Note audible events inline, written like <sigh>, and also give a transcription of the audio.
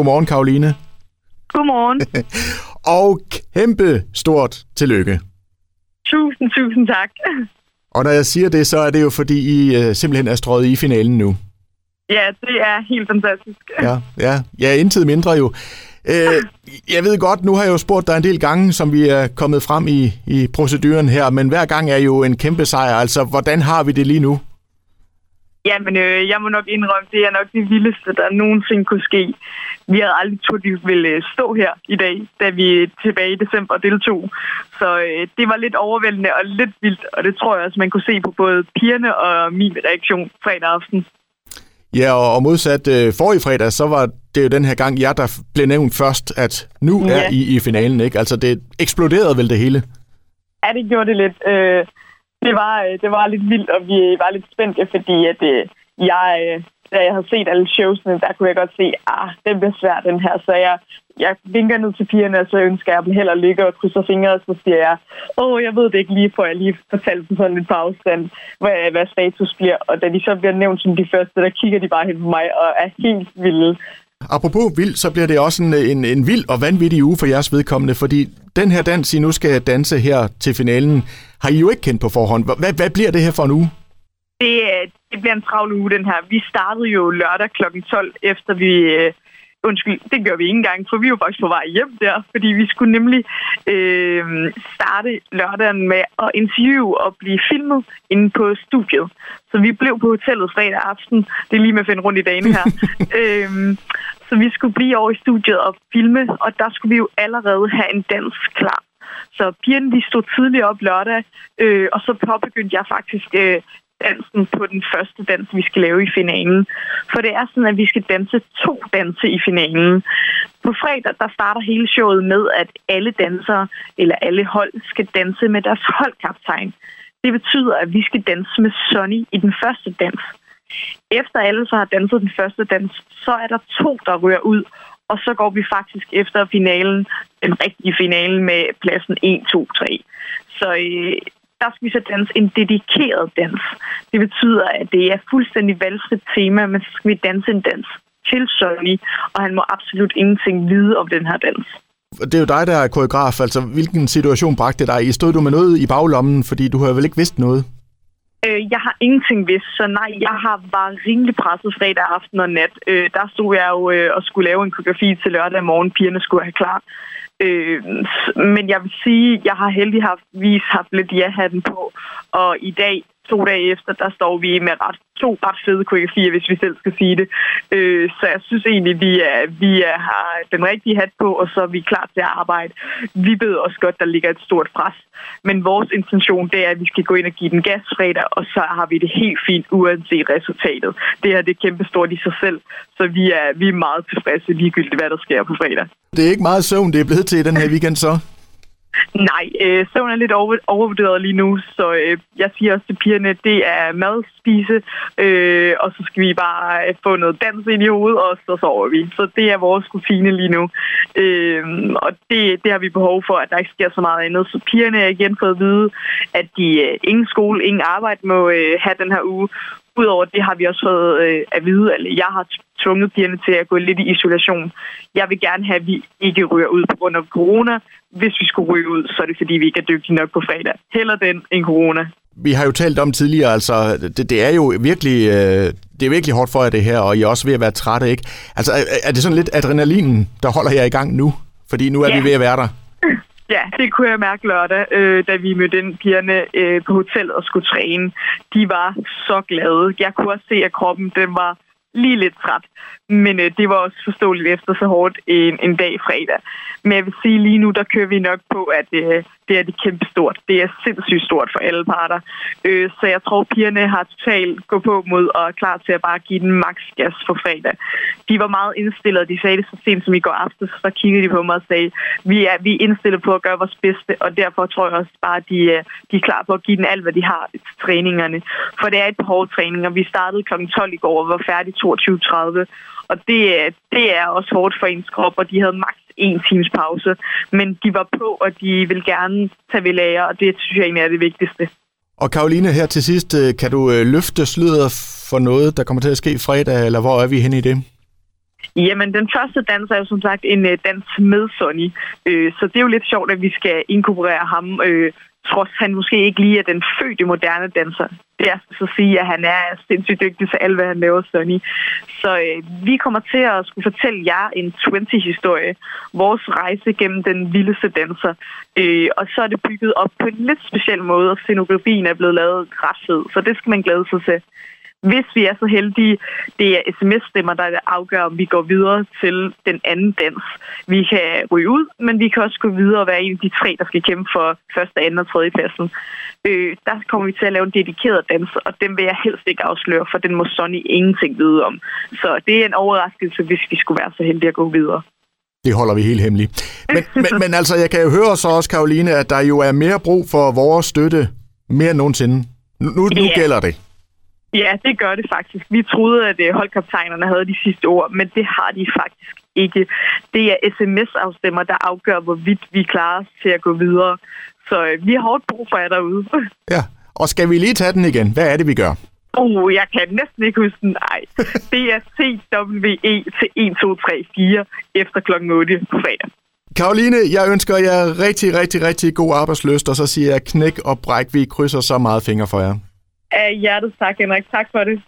Godmorgen, Karoline. Godmorgen. <laughs> og kæmpe stort tillykke. Tusind, tusind tak. <laughs> Og når jeg siger det, så er det jo fordi, I uh, simpelthen er strøget i finalen nu. Ja, det er helt fantastisk. <laughs> Ja, ja, ja intet mindre jo. Uh, jeg ved godt, nu har jeg jo spurgt dig en del gange, som vi er kommet frem i, i proceduren her, men hver gang er jo en kæmpe sejr. Altså, hvordan har vi det lige nu? Ja, men øh, jeg må nok indrømme, det er nok det vildeste, der nogensinde kunne ske. Vi havde aldrig troet, vi ville øh, stå her i dag, da vi tilbage i december deltog. Så øh, det var lidt overvældende og lidt vildt, og det tror jeg også, man kunne se på både pigerne og min reaktion fredag aften. Ja, og, og modsat øh, forrige fredag, så var det jo den her gang jer, der blev nævnt først, at nu ja. er I i finalen, ikke? Altså, det eksploderede vel det hele? Ja, det gjorde det lidt. Øh, det var, øh, det var lidt vildt, og vi var lidt spændte, fordi at, øh, jeg, øh, da jeg havde set alle showsene, der kunne jeg godt se, ah, den bliver svær, den her. Så jeg, jeg vinker ned til pigerne, og så ønsker jeg dem held og lykke og krydser fingre, og så siger jeg, åh, jeg ved det ikke lige, for jeg lige fortalt dem sådan lidt på afstand, hvad, hvad status bliver. Og da de så bliver nævnt som de første, der kigger de bare hen på mig og er helt vilde. Apropos vild, så bliver det også en, en, en vild og vanvittig uge for jeres vedkommende, fordi den her dans, I nu skal danse her til finalen, har I jo ikke kendt på forhånd. Hvad, hvad bliver det her for en uge? Det, øh, det bliver en travl uge, den her. Vi startede jo lørdag kl. 12, efter vi... Øh, undskyld, det gør vi ikke engang, for vi var faktisk på vej hjem der, fordi vi skulle nemlig øh, starte lørdagen med at interviewe og blive filmet inde på studiet. Så vi blev på hotellet fredag aften. Det er lige med at finde rundt i dagen her. <laughs> øh, så vi skulle blive over i studiet og filme, og der skulle vi jo allerede have en dans klar. Så pigerne de stod tidligt op lørdag, øh, og så påbegyndte jeg faktisk øh, dansen på den første dans, vi skal lave i finalen. For det er sådan, at vi skal danse to danse i finalen. På fredag, der starter hele showet med, at alle dansere, eller alle hold, skal danse med deres holdkaptajn. Det betyder, at vi skal danse med Sonny i den første dans. Efter alle så har danset den første dans, så er der to, der rører ud, og så går vi faktisk efter finalen, den rigtige finale med pladsen 1, 2, 3. Så øh, der skal vi så danse en dedikeret dans. Det betyder, at det er fuldstændig valgfrit tema, men så skal vi danse en dans til Sonny, og han må absolut ingenting vide om den her dans. Det er jo dig, der er koreograf. Altså, hvilken situation bragte dig i? Stod du med noget i baglommen, fordi du har vel ikke vidst noget? Øh, jeg har ingenting vidst, så nej, jeg har været rimelig presset fredag aften og nat. Øh, der stod jeg jo øh, og skulle lave en koreografi til lørdag morgen. Pigerne skulle have klar. Øh, men jeg vil sige, jeg har heldigvis haft lidt ja-hatten på, og i dag to dage efter, der står vi med ret, to ret fede koreografier, hvis vi selv skal sige det. Øh, så jeg synes egentlig, vi, er, vi er, har den rigtige hat på, og så er vi klar til at arbejde. Vi ved også godt, der ligger et stort pres. Men vores intention, det er, at vi skal gå ind og give den gas fredag, og så har vi det helt fint, uanset resultatet. Det her det er kæmpestort i sig selv, så vi er, vi er meget tilfredse ligegyldigt, hvad der sker på fredag. Det er ikke meget søvn, det er blevet til den her weekend så? Nej, øh, søvn er lidt over, overvurderet lige nu, så øh, jeg siger også til pigerne, det er mad, spise, øh, og så skal vi bare øh, få noget dans ind i hovedet, og så sover vi. Så det er vores rutine lige nu. Øh, og det, det har vi behov for, at der ikke sker så meget andet. Så pigerne har igen fået at vide, at de øh, ingen skole, ingen arbejde må øh, have den her uge. Udover det har vi også fået øh, at vide, at jeg har tvunget pigerne til at gå lidt i isolation. Jeg vil gerne have, at vi ikke ryger ud på grund af corona. Hvis vi skulle ryge ud, så er det fordi, vi ikke er dygtige nok på fredag. Heller den end corona. Vi har jo talt om tidligere, altså det, det er jo virkelig, øh, det er virkelig hårdt for jer det her, og I er også ved at være trætte, ikke? Altså er, er det sådan lidt adrenalinen, der holder jer i gang nu? Fordi nu er ja. vi ved at være der. <laughs> Ja, det kunne jeg mærke lørdag, øh, da vi mødte den pigerne øh, på hotellet og skulle træne. De var så glade. Jeg kunne også se, at kroppen den var lige lidt træt. Men øh, det var også forståeligt efter så hårdt en, en dag fredag. Men jeg vil sige, lige nu, der kører vi nok på, at øh, det er det kæmpe stort. Det er sindssygt stort for alle parter. Øh, så jeg tror, pigerne har totalt gå på mod og er klar til at bare give den maks gas for fredag. De var meget indstillet. De sagde det så sent som i går aftes. Så kiggede de på mig og sagde, vi er, vi er indstillet på at gøre vores bedste. Og derfor tror jeg også bare, at de, øh, de er klar på at give den alt, hvad de har til træningerne. For det er et par hårde træninger. Vi startede kl. 12 i går og var færdige 22.30. Og det, det er også hårdt for ens krop, og de havde maks en times pause. Men de var på, og de vil gerne tage ved lære, og det synes jeg egentlig er det vigtigste. Og Karoline, her til sidst, øh, kan du øh, løfte sløret for noget, der kommer til at ske fredag, eller hvor er vi henne i det? Jamen, den første dans er jo som sagt en uh, dans med Sonny. Så det er jo lidt sjovt, at vi skal inkorporere ham, uh, trods han måske ikke lige er den fødte moderne danser. Det er så at sige, at han er sindssygt dygtig til alt, hvad han laver, Sonny. Så øh, vi kommer til at skulle fortælle jer en 20-historie. Vores rejse gennem den vildeste danser. Øh, og så er det bygget op på en lidt speciel måde, og scenografien er blevet lavet ret fed. Så det skal man glæde sig til hvis vi er så heldige, det er sms-stemmer, der afgør, om vi går videre til den anden dans. Vi kan ryge ud, men vi kan også gå videre og være en af de tre, der skal kæmpe for første, anden og tredje pladsen. Øh, der kommer vi til at lave en dedikeret dans, og den vil jeg helst ikke afsløre, for den må Sonny ingenting vide om. Så det er en overraskelse, hvis vi skulle være så heldige at gå videre. Det holder vi helt hemmeligt. Men, men, men altså, jeg kan jo høre så også, Karoline, at der jo er mere brug for vores støtte mere end nogensinde. Nu, nu, nu yeah. gælder det. Ja, det gør det faktisk. Vi troede, at øh, holdkaptajnerne havde de sidste ord, men det har de faktisk ikke. Det er sms-afstemmer, der afgør, hvorvidt vi klarer os til at gå videre. Så øh, vi har hårdt brug for jer derude. <laughs> Ja, og skal vi lige tage den igen? Hvad er det, vi gør? Oh, jeg kan næsten ikke huske den. Nej, det er CWE til 1234 efter kl. 8 på fredag. Karoline, jeg ønsker jer rigtig, rigtig, rigtig god arbejdsløst, og så siger jeg knæk og bræk, vi krydser så meget fingre for jer. Af hjertet tak, Henrik. Tak for det.